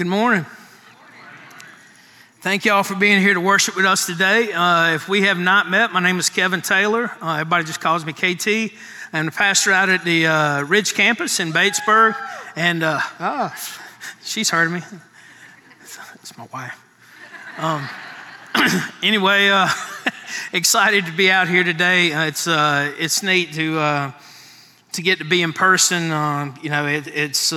good morning. Thank you all for being here to worship with us today. Uh, if we have not met, my name is Kevin Taylor. Uh, everybody just calls me KT. I'm the pastor out at the uh, Ridge campus in Batesburg. And, uh, oh, she's heard me. It's my wife. Um, anyway, uh, excited to be out here today. Uh, it's, it's neat to, to get to be in person. Um, you know, it, it's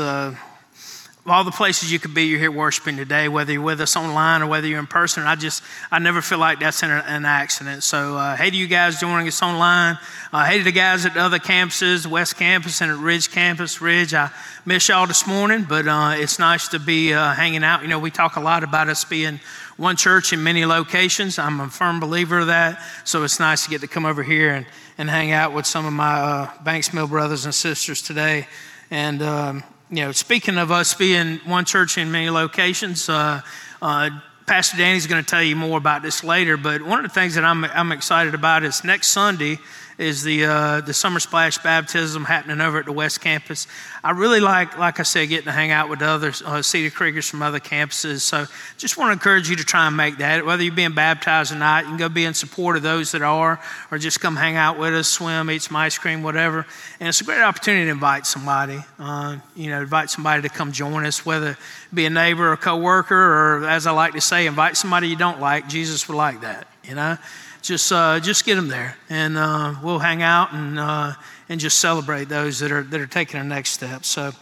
all the places you could be, you're here worshiping today, whether you're with us online or whether you're in person. I just, I never feel like that's an, an accident. So, uh, hey to you guys joining us online. Uh, hey to the guys at the other campuses, West Campus and at Ridge Campus. Ridge, I miss y'all this morning, but uh, it's nice to be uh, hanging out. You know, we talk a lot about us being one church in many locations. I'm a firm believer of that. So it's nice to get to come over here and, and hang out with some of my uh, Banks Mill brothers and sisters today. And, um, you know, speaking of us being one church in many locations, uh, uh, Pastor Danny's going to tell you more about this later. But one of the things that I'm, I'm excited about is next Sunday is the uh, the summer splash baptism happening over at the West Campus. I really like, like I said, getting to hang out with others, uh, Cedar Creekers from other campuses. So just want to encourage you to try and make that. Whether you're being baptized or not, you can go be in support of those that are, or just come hang out with us, swim, eat some ice cream, whatever. And it's a great opportunity to invite somebody. Uh, you know, invite somebody to come join us, whether it be a neighbor or coworker, or as I like to say, invite somebody you don't like. Jesus would like that. You know just uh, just get them there, and uh, we'll hang out and uh, and just celebrate those that are that are taking the next step. So,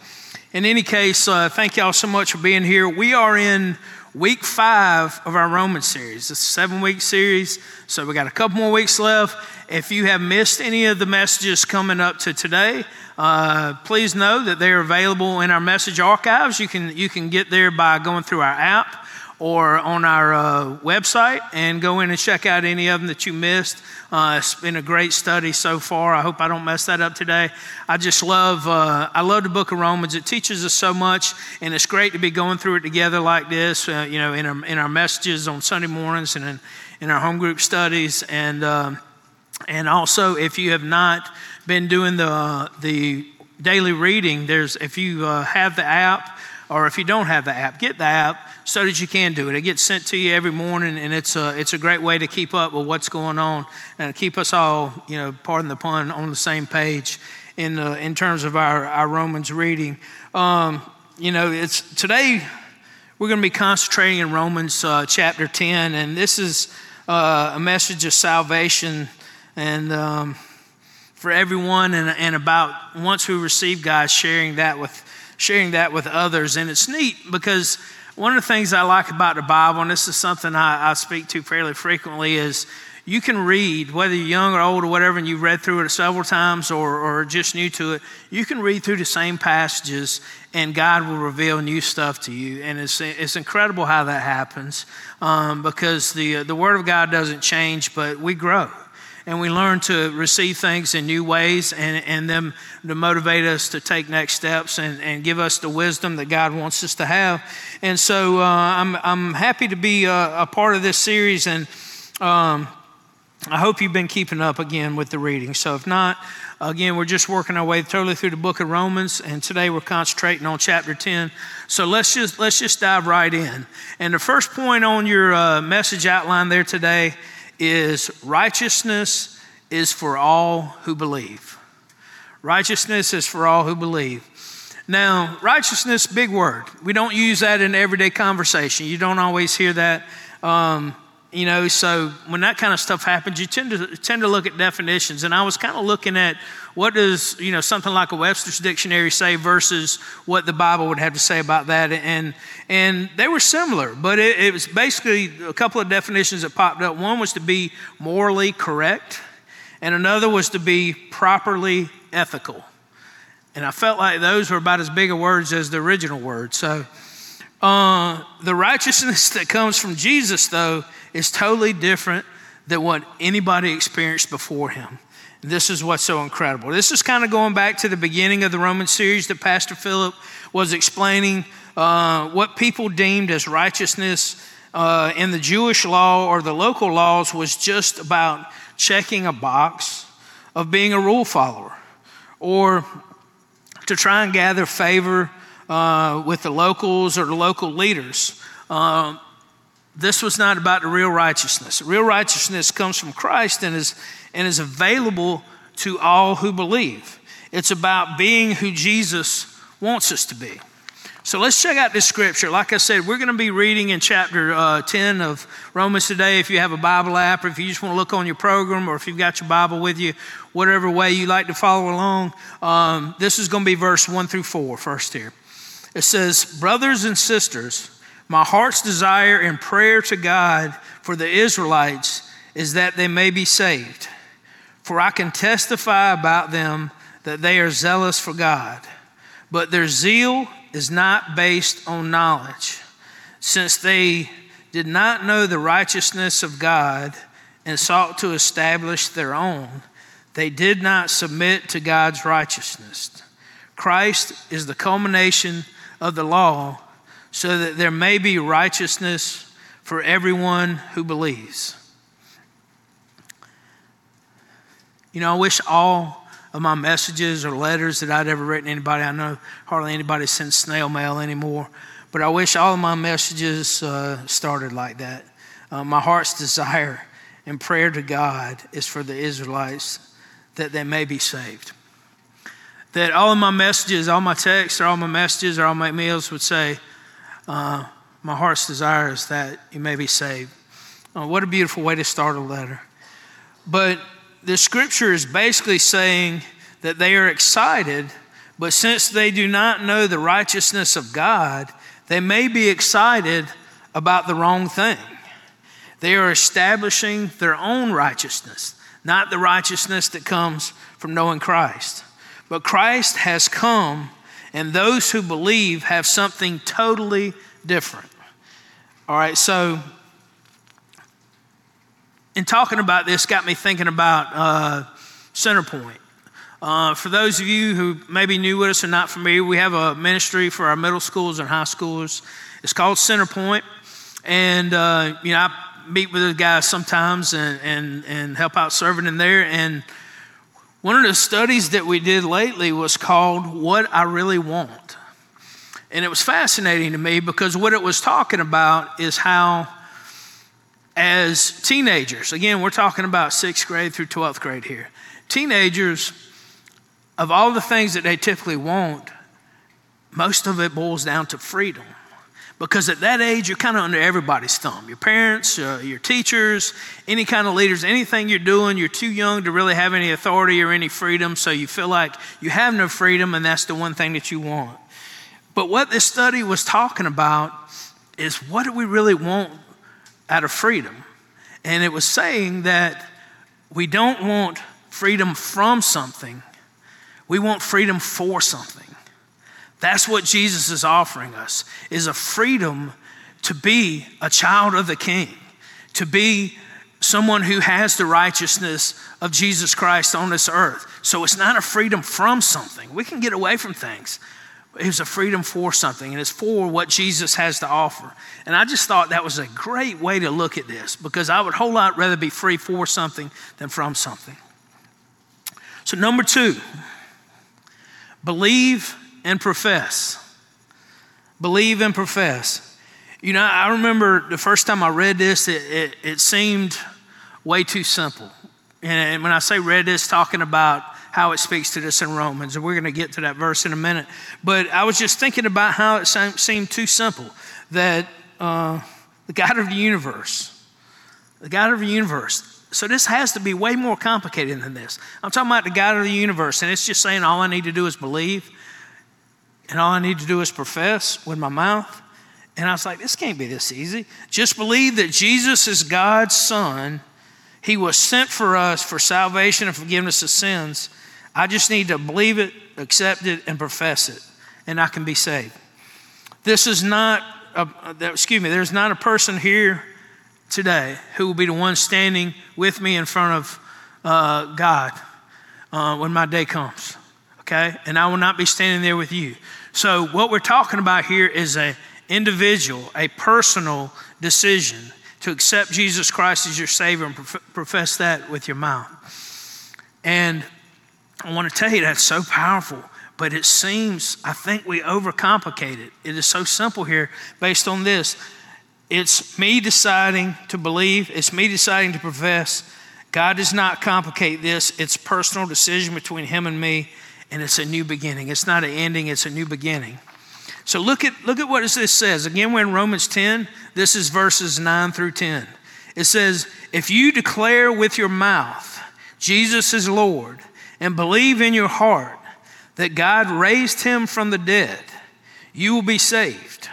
in any case, uh, thank y'all so much for being here. We are in week five of our Roman series. It's a seven week series, so we got a couple more weeks left. If you have missed any of the messages coming up to today, uh, please know that they are available in our message archives. You can you can get there by going through our app or on our uh, website and go in and check out any of them that you missed. Uh, it's been a great study so far. I hope I don't mess that up today. I just love uh, I love the Book of Romans. It teaches us so much, and it's great to be going through it together like this. Uh, you know, in our in our messages on Sunday mornings and in, in our home group studies, and um, and also if you have not been doing the the daily reading, there's if you uh, have the app or if you don't have the app, get the app so that you can do it. It gets sent to you every morning, and it's a, it's a great way to keep up with what's going on and keep us all, you know, pardon the pun, on the same page in, uh, in terms of our, our Romans reading. Um, you know, it's today we're going to be concentrating in Romans uh, chapter 10, and this is uh, a message of salvation and um, for everyone, and, and about once we receive God, sharing that with sharing that with others. And it's neat because one of the things I like about the Bible, and this is something I, I speak to fairly frequently, is you can read, whether you're young or old or whatever, and you've read through it several times or, or just new to it, you can read through the same passages and God will reveal new stuff to you. And it's, it's incredible how that happens um, because the, the Word of God doesn't change, but we grow and we learn to receive things in new ways and, and them to motivate us to take next steps and, and give us the wisdom that God wants us to have. And so uh, I'm, I'm happy to be a, a part of this series, and um, I hope you've been keeping up again with the reading. So if not, again, we're just working our way totally through the book of Romans, and today we're concentrating on chapter 10. So let's just, let's just dive right in. And the first point on your uh, message outline there today is righteousness is for all who believe. Righteousness is for all who believe. Now, righteousness, big word. We don't use that in everyday conversation. You don't always hear that. Um, you know, so when that kind of stuff happens, you tend to tend to look at definitions. And I was kind of looking at what does you know something like a Webster's dictionary say versus what the Bible would have to say about that, and and they were similar, but it, it was basically a couple of definitions that popped up. One was to be morally correct, and another was to be properly ethical. And I felt like those were about as big a words as the original word. So uh, the righteousness that comes from Jesus, though, is totally different than what anybody experienced before him. This is what's so incredible. This is kind of going back to the beginning of the Roman series that Pastor Philip was explaining uh, what people deemed as righteousness uh, in the Jewish law or the local laws was just about checking a box of being a rule follower or to try and gather favor uh, with the locals or the local leaders. Uh, this was not about the real righteousness. Real righteousness comes from Christ and is, and is available to all who believe. It's about being who Jesus wants us to be. So let's check out this scripture. Like I said, we're going to be reading in chapter uh, 10 of Romans today. If you have a Bible app, or if you just want to look on your program, or if you've got your Bible with you, whatever way you like to follow along, um, this is going to be verse 1 through 4 first here. It says, Brothers and sisters, my heart's desire and prayer to God for the Israelites is that they may be saved. For I can testify about them that they are zealous for God, but their zeal is not based on knowledge, since they did not know the righteousness of God and sought to establish their own. They did not submit to God's righteousness. Christ is the culmination of the law so that there may be righteousness for everyone who believes. You know, I wish all of my messages or letters that I'd ever written anybody, I know hardly anybody sends snail mail anymore, but I wish all of my messages uh, started like that. Uh, my heart's desire and prayer to God is for the Israelites that they may be saved that all of my messages, all my texts, or all my messages, or all my emails would say, uh, My heart's desire is that you may be saved. Uh, what a beautiful way to start a letter. But the scripture is basically saying that they are excited, but since they do not know the righteousness of God, they may be excited about the wrong thing. They are establishing their own righteousness, not the righteousness that comes from knowing Christ. But Christ has come, and those who believe have something totally different. All right, so in talking about this, got me thinking about uh, Centerpoint. Uh, for those of you who maybe new with us or not familiar, we have a ministry for our middle schools and high schools. It's called Centerpoint, and uh, you know I meet with the guys sometimes and, and and help out serving in there. And one of the studies that we did lately was called What I Really Want. And it was fascinating to me because what it was talking about is how, as teenagers, again, we're talking about sixth grade through 12th grade here, teenagers, of all the things that they typically want, most of it boils down to freedom because at that age you're kind of under everybody's thumb. Your parents uh, your teachers any kind of leaders anything you're doing you're too young to really have any authority or any freedom so you feel like you have no freedom and that's the one thing that you want. But what this study was talking about is what do we really want out of freedom? And it was saying that we don't want freedom from something. We want freedom for something that's what Jesus is offering us is a freedom to be a child of the king, to be someone who has the righteousness of Jesus Christ on this earth. So it's not a freedom from something. We can get away from things. It's a freedom for something, and it's for what Jesus has to offer. And I just thought that was a great way to look at this because I would whole lot rather be free for something than from something. So, number two, believe and profess. Believe and profess. You know, I remember the first time I read this, it, it, it seemed way too simple. And when I say read this, talking about how it speaks to this in Romans, and we're going to get to that verse in a minute. But I was just thinking about how it seemed too simple that uh, the God of the universe, the God of the universe, so this has to be way more complicated than this. I'm talking about the God of the universe, and it's just saying all I need to do is believe and all I need to do is profess with my mouth. And I was like, this can't be this easy. Just believe that Jesus is God's Son. He was sent for us for salvation and forgiveness of sins. I just need to believe it, accept it, and profess it, and I can be saved. This is not, a, excuse me, there's not a person here today who will be the one standing with me in front of uh, God uh, when my day comes okay? And I will not be standing there with you. So, what we're talking about here is an individual, a personal decision to accept Jesus Christ as your Savior and profess that with your mouth. And I want to tell you that's so powerful but it seems, I think we overcomplicate it. It is so simple here based on this. It's me deciding to believe, it's me deciding to profess. God does not complicate this. It's personal decision between Him and me, and it's a new beginning. It's not an ending, it's a new beginning. So look at, look at what this says. Again, we're in Romans 10. This is verses 9 through 10. It says, If you declare with your mouth Jesus is Lord and believe in your heart that God raised him from the dead, you will be saved.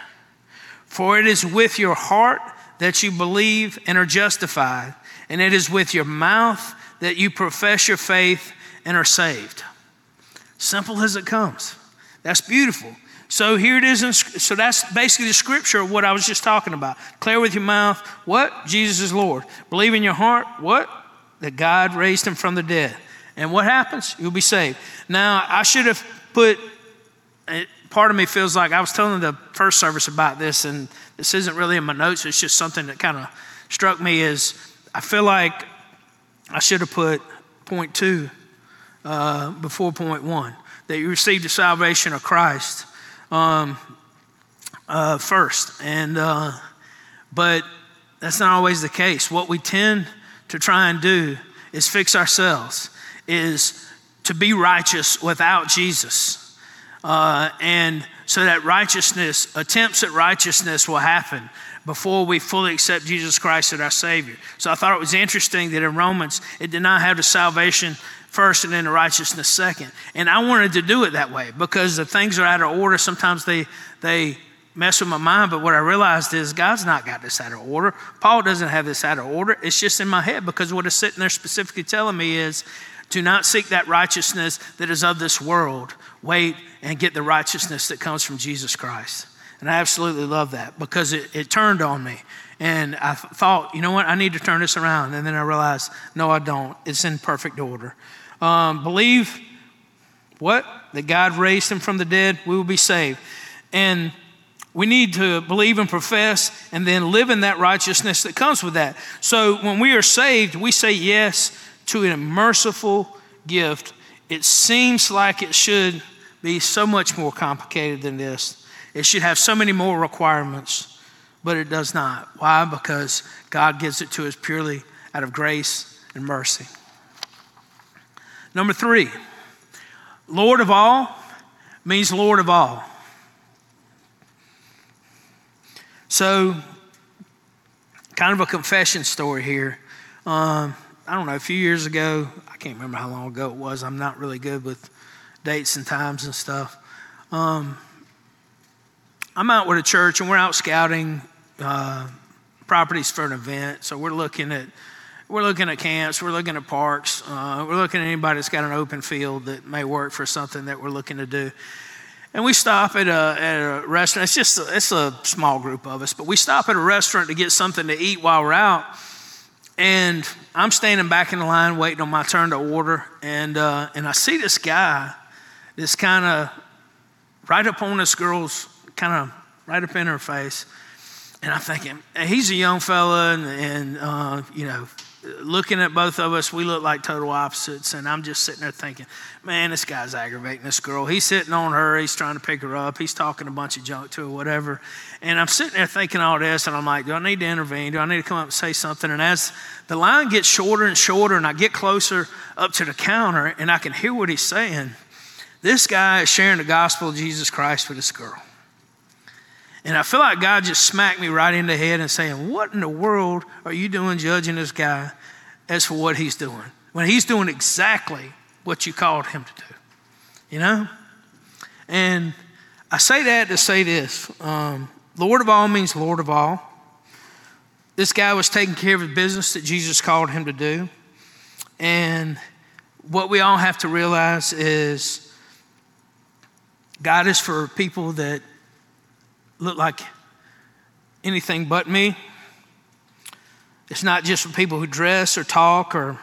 For it is with your heart that you believe and are justified, and it is with your mouth that you profess your faith and are saved. Simple as it comes. That's beautiful. So here it is. In, so that's basically the scripture of what I was just talking about. Declare with your mouth, what? Jesus is Lord. Believe in your heart, what? That God raised him from the dead. And what happens? You'll be saved. Now, I should have put, part of me feels like I was telling the first service about this, and this isn't really in my notes. It's just something that kind of struck me as I feel like I should have put point two uh, before point one that you received the salvation of Christ um, uh, first. And, uh, but that's not always the case. What we tend to try and do is fix ourselves, is to be righteous without Jesus. Uh, and so that righteousness, attempts at righteousness will happen before we fully accept Jesus Christ as our Savior. So I thought it was interesting that in Romans, it did not have the salvation first and then the righteousness second. And I wanted to do it that way because the things are out of order. Sometimes they, they mess with my mind, but what I realized is God's not got this out of order. Paul doesn't have this out of order. It's just in my head because what is sitting there specifically telling me is do not seek that righteousness that is of this world. Wait and get the righteousness that comes from Jesus Christ. And I absolutely love that because it, it turned on me. And I thought, you know what, I need to turn this around. And then I realized, no, I don't. It's in perfect order. Um, believe what? That God raised him from the dead, we will be saved. And we need to believe and profess and then live in that righteousness that comes with that. So when we are saved, we say yes to a merciful gift. It seems like it should be so much more complicated than this. It should have so many more requirements, but it does not. Why? Because God gives it to us purely out of grace and mercy. Number three, Lord of all means Lord of all. So, kind of a confession story here. Um, I don't know, a few years ago, I can't remember how long ago it was. I'm not really good with dates and times and stuff. Um, I'm out with a church and we're out scouting uh, properties for an event. So we're looking at we're looking at camps, we're looking at parks, uh, we're looking at anybody that's got an open field that may work for something that we're looking to do. And we stop at a, at a restaurant. It's just a, it's a small group of us, but we stop at a restaurant to get something to eat while we're out. And I'm standing back in the line waiting on my turn to order, and uh, and I see this guy, this kind of right up on this girl's kind of right up in her face, and I'm thinking he's a young fella, and, and uh, you know looking at both of us, we look like total opposites. And I'm just sitting there thinking, man, this guy's aggravating this girl. He's sitting on her. He's trying to pick her up. He's talking a bunch of junk to her, whatever. And I'm sitting there thinking all this. And I'm like, do I need to intervene? Do I need to come up and say something? And as the line gets shorter and shorter, and I get closer up to the counter, and I can hear what he's saying, this guy is sharing the gospel of Jesus Christ with this girl. And I feel like God just smacked me right in the head and saying, What in the world are you doing judging this guy as for what he's doing? When he's doing exactly what you called him to do. You know? And I say that to say this um, Lord of all means Lord of all. This guy was taking care of the business that Jesus called him to do. And what we all have to realize is God is for people that look like anything but me. It's not just for people who dress or talk or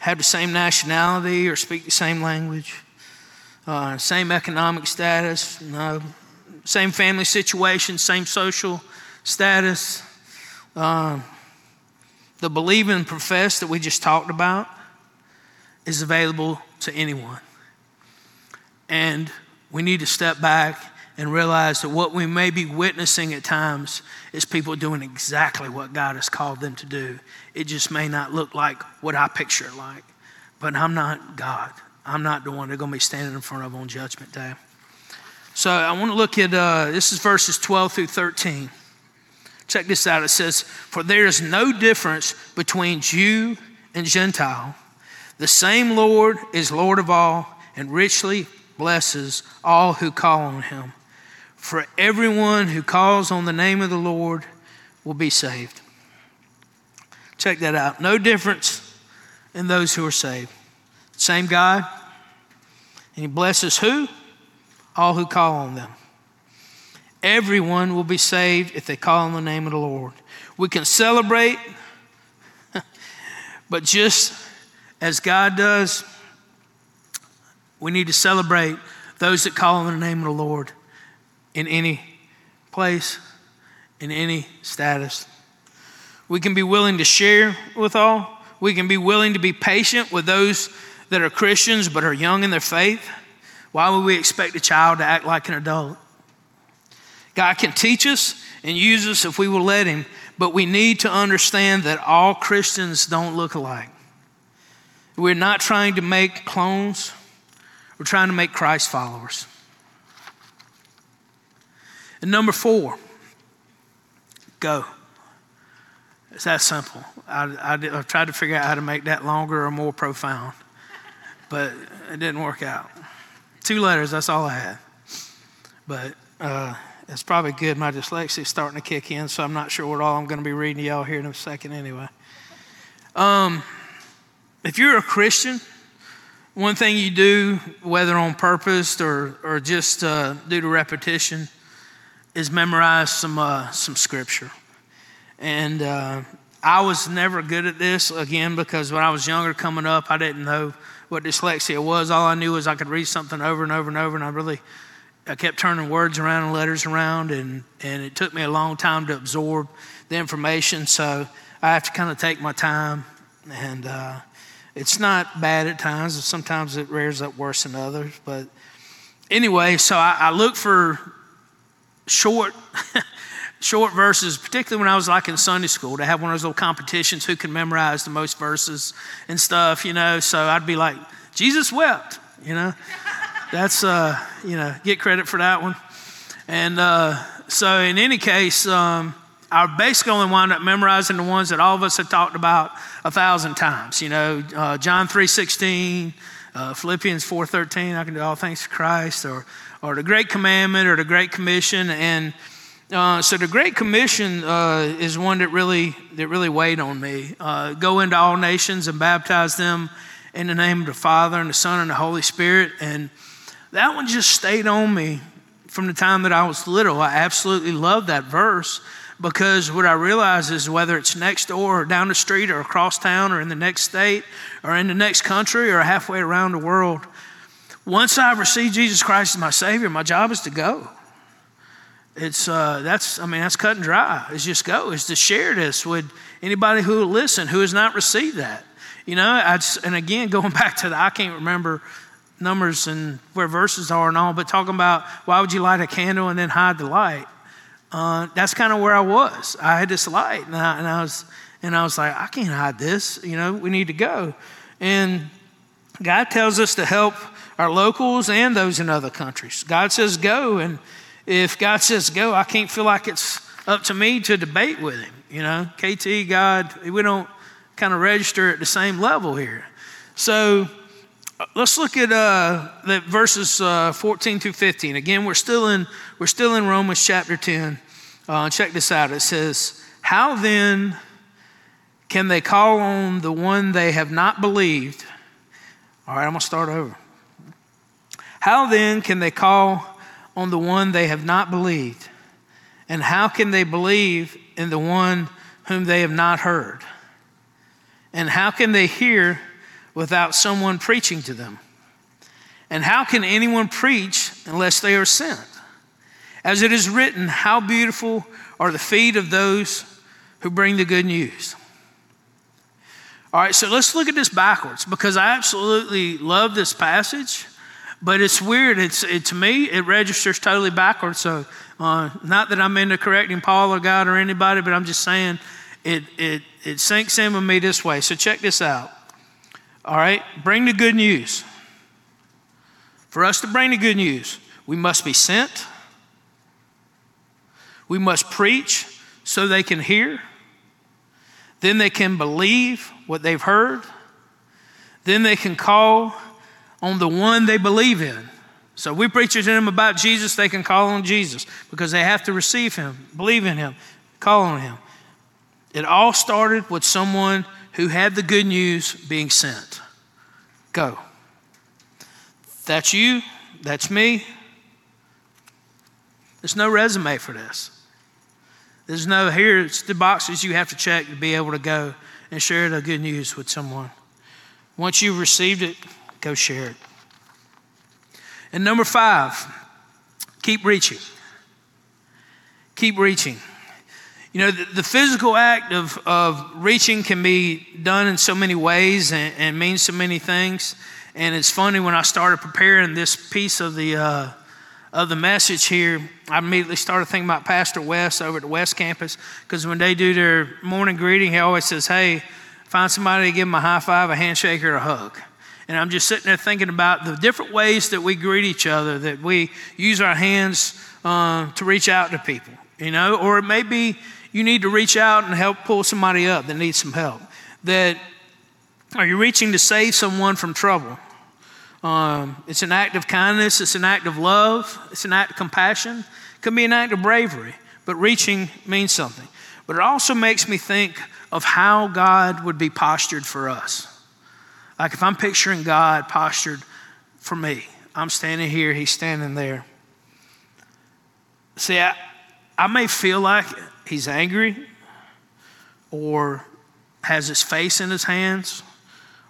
have the same nationality or speak the same language, uh, same economic status, no, same family situation, same social status. Uh, the believe and profess that we just talked about is available to anyone. And we need to step back and realize that what we may be witnessing at times is people doing exactly what God has called them to do. It just may not look like what I picture it like. But I'm not God. I'm not the one they're going to be standing in front of on Judgment Day. So I want to look at uh, this is verses 12 through 13. Check this out. It says, For there is no difference between Jew and Gentile. The same Lord is Lord of all and richly blesses all who call on him. For everyone who calls on the name of the Lord will be saved. Check that out. No difference in those who are saved. Same God. And He blesses who? All who call on them. Everyone will be saved if they call on the name of the Lord. We can celebrate, but just as God does, we need to celebrate those that call on the name of the Lord in any place, in any status. We can be willing to share with all. We can be willing to be patient with those that are Christians but are young in their faith. Why would we expect a child to act like an adult? God can teach us and use us if we will let Him, but we need to understand that all Christians don't look alike. We're not trying to make clones, we're trying to make Christ followers. And number four, go. It's that simple. I, I tried to figure out how to make that longer or more profound, but it didn't work out. Two letters, that's all I had. But uh, it's probably good. My dyslexia is starting to kick in, so I'm not sure what all I'm going to be reading to y'all here in a second anyway. Um, if you're a Christian, one thing you do, whether on purpose or, or just uh, due to repetition, is memorize some, uh, some scripture. And uh, I was never good at this, again, because when I was younger coming up, I didn't know what dyslexia was. All I knew was I could read something over and over and over, and I really I kept turning words around and letters around, and, and it took me a long time to absorb the information. So I have to kind of take my time, and uh, it's not bad at times. Sometimes it rears up worse than others. But anyway, so I, I look for short, short verses, particularly when I was like in Sunday school, to have one of those little competitions who can memorize the most verses and stuff, you know. So I'd be like, Jesus wept, you know. That's, uh, you know, get credit for that one. And uh, so, in any case, um, I basically only wound up memorizing the ones that all of us have talked about a thousand times. You know, uh, John 3.16, uh, Philippians 4.13, I can do all things to Christ, or or the Great Commandment or the Great Commission. And uh, so the Great Commission uh, is one that really that really weighed on me. Uh, go into all nations and baptize them in the name of the Father and the Son and the Holy Spirit. And that one just stayed on me from the time that I was little. I absolutely love that verse because what I realize is whether it's next door or down the street or across town or in the next state or in the next country or halfway around the world, once I've received Jesus Christ as my Savior, my job is to go. It's uh, that's I mean that's cut and dry. It's just go. It's to share this with anybody who will listen who has not received that. You know, I'd, and again going back to the I can't remember numbers and where verses are and all, but talking about why would you light a candle and then hide the light? Uh, that's kind of where I was. I had this light, and I, and I was and I was like, I can't hide this. You know, we need to go. And God tells us to help our locals and those in other countries. God says go, and if God says go, I can't feel like it's up to me to debate with Him. You know, KT, God, we don't kind of register at the same level here. So let's look at uh, the verses uh, 14 through 15. Again, we're still in we're still in Romans chapter 10. Uh, check this out. It says, "How then can they call on the one they have not believed?" All right, I'm gonna start over. How then can they call on the one they have not believed? And how can they believe in the one whom they have not heard? And how can they hear without someone preaching to them? And how can anyone preach unless they are sent? As it is written, how beautiful are the feet of those who bring the good news. All right, so let's look at this backwards because I absolutely love this passage. But it's weird. It's, it, to me, it registers totally backwards. So, uh, not that I'm into correcting Paul or God or anybody, but I'm just saying it, it, it sinks in with me this way. So, check this out. All right, bring the good news. For us to bring the good news, we must be sent, we must preach so they can hear, then they can believe what they've heard, then they can call on the one they believe in. So we preach to them about Jesus, they can call on Jesus because they have to receive him, believe in him, call on him. It all started with someone who had the good news being sent. Go. That's you, that's me. There's no resume for this. There's no, here's the boxes you have to check to be able to go and share the good news with someone. Once you've received it, go share it. And number five, keep reaching. Keep reaching. You know, the, the physical act of, of reaching can be done in so many ways and, and means so many things. And it's funny when I started preparing this piece of the uh, of the message here, I immediately started thinking about Pastor West over at the West Campus because when they do their morning greeting, he always says, "Hey, find somebody to give them a high five, a handshake, or a hug." And I'm just sitting there thinking about the different ways that we greet each other, that we use our hands uh, to reach out to people, you know, or it may be you need to reach out and help pull somebody up that needs some help. That are you reaching to save someone from trouble? Um, it's an act of kindness, it's an act of love, it's an act of compassion, it can be an act of bravery, but reaching means something. But it also makes me think of how God would be postured for us. Like if I'm picturing God postured for me, I'm standing here, He's standing there. See, I, I may feel like He's angry or has His face in His hands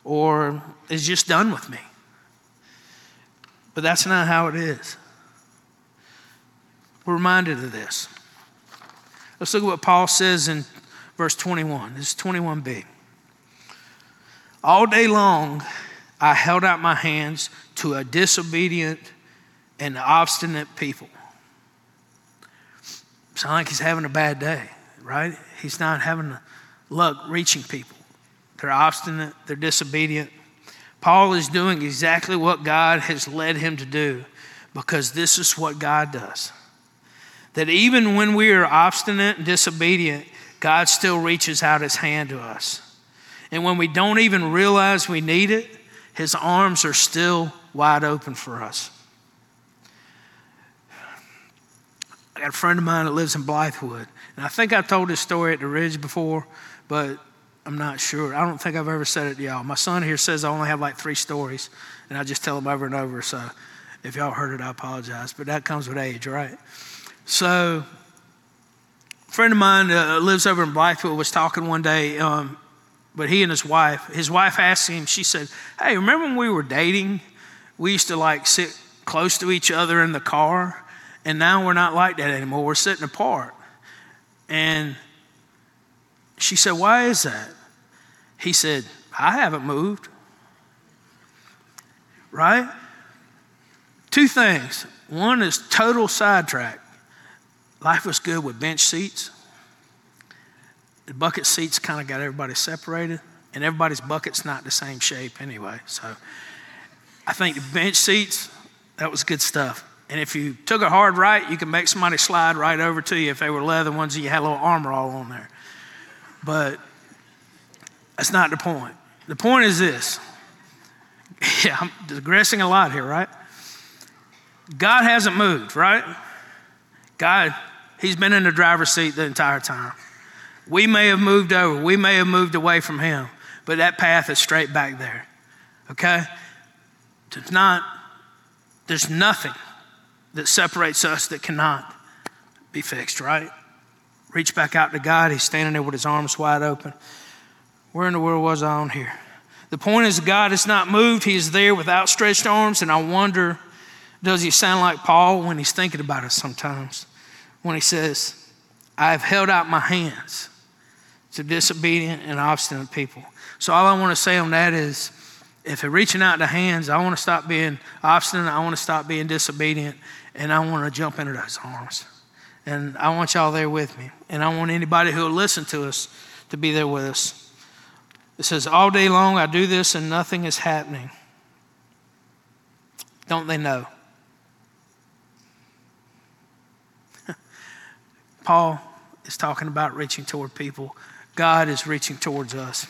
or is just done with me. But that's not how it is. We're reminded of this. Let's look at what Paul says in verse 21. This is 21b. All day long, I held out my hands to a disobedient and obstinate people. Sound like he's having a bad day, right? He's not having luck reaching people. They're obstinate, they're disobedient. Paul is doing exactly what God has led him to do because this is what God does. That even when we are obstinate and disobedient, God still reaches out his hand to us. And when we don't even realize we need it, his arms are still wide open for us. I got a friend of mine that lives in Blythewood. And I think I told this story at the Ridge before, but I'm not sure. I don't think I've ever said it to y'all. My son here says I only have like three stories, and I just tell them over and over. So if y'all heard it, I apologize. But that comes with age, right? So a friend of mine uh, lives over in Blythewood was talking one day, um, but he and his wife, his wife asked him, she said, Hey, remember when we were dating? We used to like sit close to each other in the car, and now we're not like that anymore. We're sitting apart. And she said, Why is that? He said, I haven't moved. Right? Two things. One is total sidetrack. Life was good with bench seats. The bucket seats kind of got everybody separated, and everybody's bucket's not the same shape anyway. So I think the bench seats, that was good stuff. And if you took a hard right, you could make somebody slide right over to you if they were leather ones and you had a little armor all on there. But that's not the point. The point is this. Yeah, I'm digressing a lot here, right? God hasn't moved, right? God, He's been in the driver's seat the entire time. We may have moved over, we may have moved away from Him, but that path is straight back there, okay? There's not, there's nothing that separates us that cannot be fixed, right? Reach back out to God. He's standing there with his arms wide open. Where in the world was I on here? The point is, God is not moved. He is there with outstretched arms, and I wonder does he sound like Paul when he's thinking about us sometimes? When he says, I have held out my hands to disobedient and obstinate people. So, all I want to say on that is if it's reaching out the hands, I want to stop being obstinate. I want to stop being disobedient, and I want to jump into those arms. And I want y'all there with me. And I want anybody who will listen to us to be there with us. It says, All day long I do this and nothing is happening. Don't they know? Paul is talking about reaching toward people. God is reaching towards us.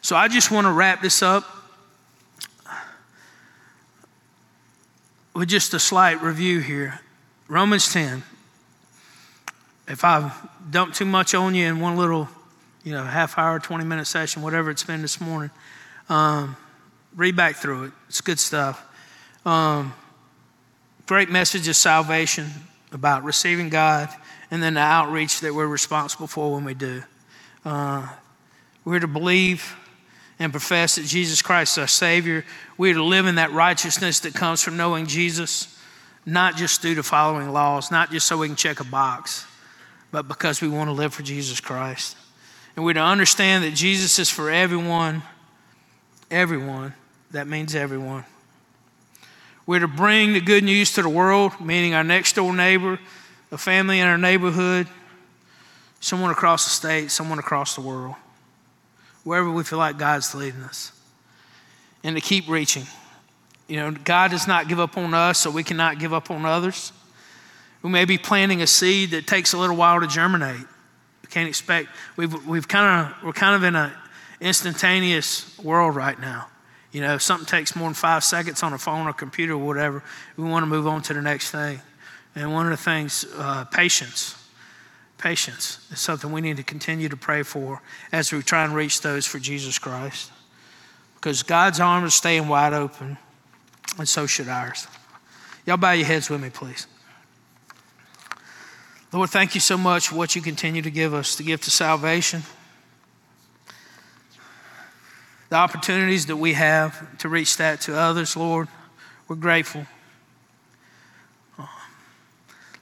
So I just want to wrap this up with just a slight review here. Romans 10. If I've dumped too much on you in one little, you know, half hour, 20 minute session, whatever it's been this morning, um, read back through it. It's good stuff. Um, great message of salvation about receiving God and then the outreach that we're responsible for when we do. Uh, we're to believe and profess that Jesus Christ is our Savior. We're to live in that righteousness that comes from knowing Jesus, not just due to following laws, not just so we can check a box, but because we want to live for Jesus Christ. And we're to understand that Jesus is for everyone, everyone. That means everyone. We're to bring the good news to the world, meaning our next door neighbor, a family in our neighborhood, someone across the state, someone across the world, wherever we feel like God's leading us. And to keep reaching. You know, God does not give up on us, so we cannot give up on others. We may be planting a seed that takes a little while to germinate. We can't expect, we've, we've kind of, we're kind of in an instantaneous world right now. You know, if something takes more than five seconds on a phone or computer or whatever, we want to move on to the next thing. And one of the things, uh, patience. Patience is something we need to continue to pray for as we try and reach those for Jesus Christ. Because God's arms are staying wide open, and so should ours. Y'all bow your heads with me, please. Lord, thank you so much for what you continue to give us, the gift of salvation, the opportunities that we have to reach that to others, Lord. We're grateful.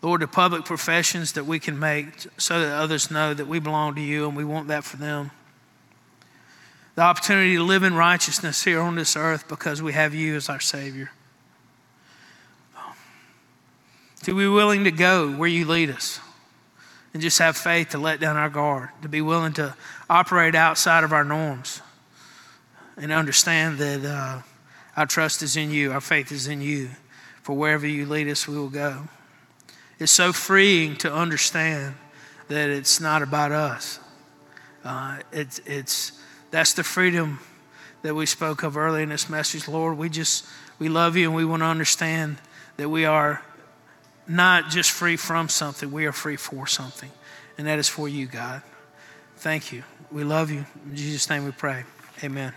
Lord, the public professions that we can make so that others know that we belong to you and we want that for them. The opportunity to live in righteousness here on this earth because we have you as our Savior. To be willing to go where you lead us and just have faith to let down our guard, to be willing to operate outside of our norms and understand that uh, our trust is in you, our faith is in you. For wherever you lead us, we will go. It's so freeing to understand that it's not about us. Uh, it's, it's, that's the freedom that we spoke of earlier in this message. Lord, we just, we love you and we want to understand that we are not just free from something, we are free for something. And that is for you, God. Thank you. We love you. In Jesus' name we pray. Amen.